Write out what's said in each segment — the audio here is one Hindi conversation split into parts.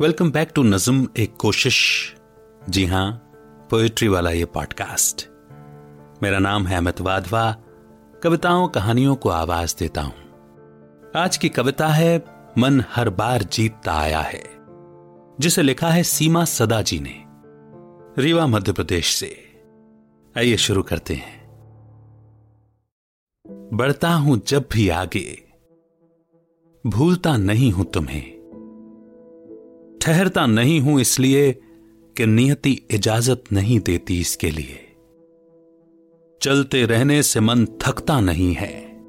वेलकम बैक टू नज्म एक कोशिश जी हाँ पोएट्री वाला ये पॉडकास्ट मेरा नाम है अमित वाधवा। कविताओं, कहानियों को आवाज़ देता हूँ। आज की कविता है, मन हर बार जीतता आया है। जिसे लिखा है सीमा सदा जी ने। रीवा, मध्य प्रदेश से। आइए शुरू करते हैं। बढ़ता हूँ जब भी आगे। भूलता नहीं हूँ तुम्हें। ठहरता नहीं हूँ इसलिए कि नियति इजाज़त नहीं देती इसके लिए। चलते रहने से मन थकता नहीं है।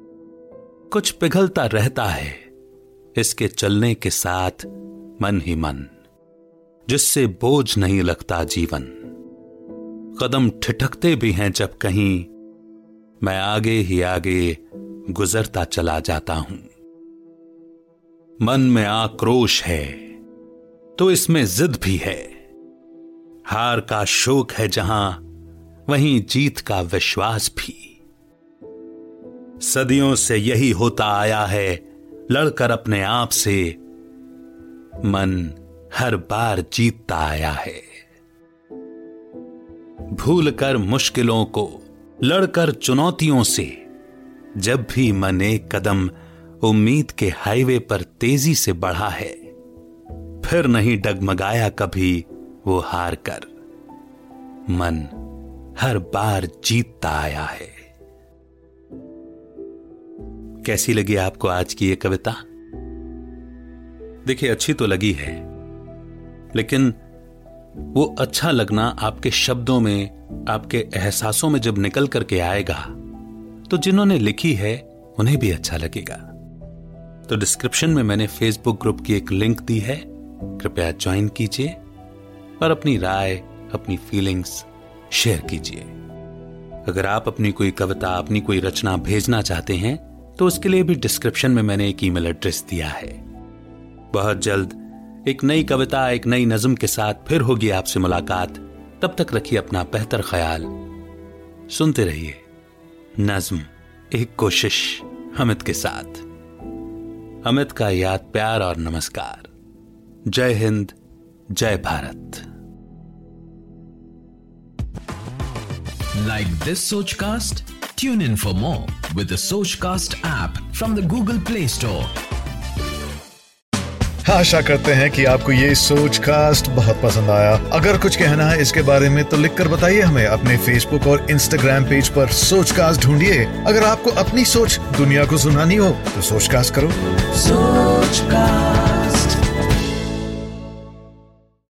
कुछ पिघलता रहता है। इसके चलने के साथ मन ही मन, जिससे बोझ नहीं लगता जीवन। कदम ठिठकते भी हैं जब कहीं, मैं आगे ही आगे गुजरता चला जाता हूँ। मन में आक्रोश है। तो इसमें जिद भी है। हार का शोक है जहाँ, वहीं जीत का विश्वास भी। सदियों से यही होता आया है, लड़कर अपने आप से। मन हर बार जीतता आया है। भूल कर मुश्किलों को, लड़कर चुनौतियों से। जब भी मन एक कदम उम्मीद के हाईवे पर तेज़ी से बढ़ा है फिर नहीं डगमगाया कभी वो हार कर। मन हर बार जीतता आया है। कैसी लगी आपको आज की ये कविता? देखिए, अच्छी तो लगी है, लेकिन वो अच्छा लगना आपके शब्दों में, आपके एहसासों में जब निकल करके आएगा तो जिन्होंने लिखी है, उन्हें भी अच्छा लगेगा। तो डिस्क्रिप्शन में मैंने फेसबुक ग्रुप की एक लिंक दी है कृपया ज्वाइन कीजिए और अपनी राय, अपनी फीलिंग्स शेयर कीजिए। अगर आप अपनी कोई कविता, अपनी कोई रचना भेजना चाहते हैं तो उसके लिए भी डिस्क्रिप्शन में मैंने एक ईमेल एड्रेस दिया है। बहुत जल्द एक नई कविता, एक नई नज्म के साथ फिर होगी आपसे मुलाकात। तब तक रखिए अपना बेहतर ख्याल। सुनते रहिए नज्म, एक कोशिश अमित के साथ। अमित का याद, प्यार और नमस्कार। जय हिंद जय Bharat Like this Sochcast? Tune in for more with the Sochcast app from the Google Play Store. आशा करते हैं कि आपको ये सोच कास्ट बहुत पसंद आया अगर कुछ कहना है इसके बारे में तो लिखकर बताइए हमें अपने फेसबुक और इंस्टाग्राम पेज पर सोच कास्ट ढूंढिए अगर आपको अपनी सोच दुनिया को सुनानी हो तो सोच कास्ट करो Sochcast.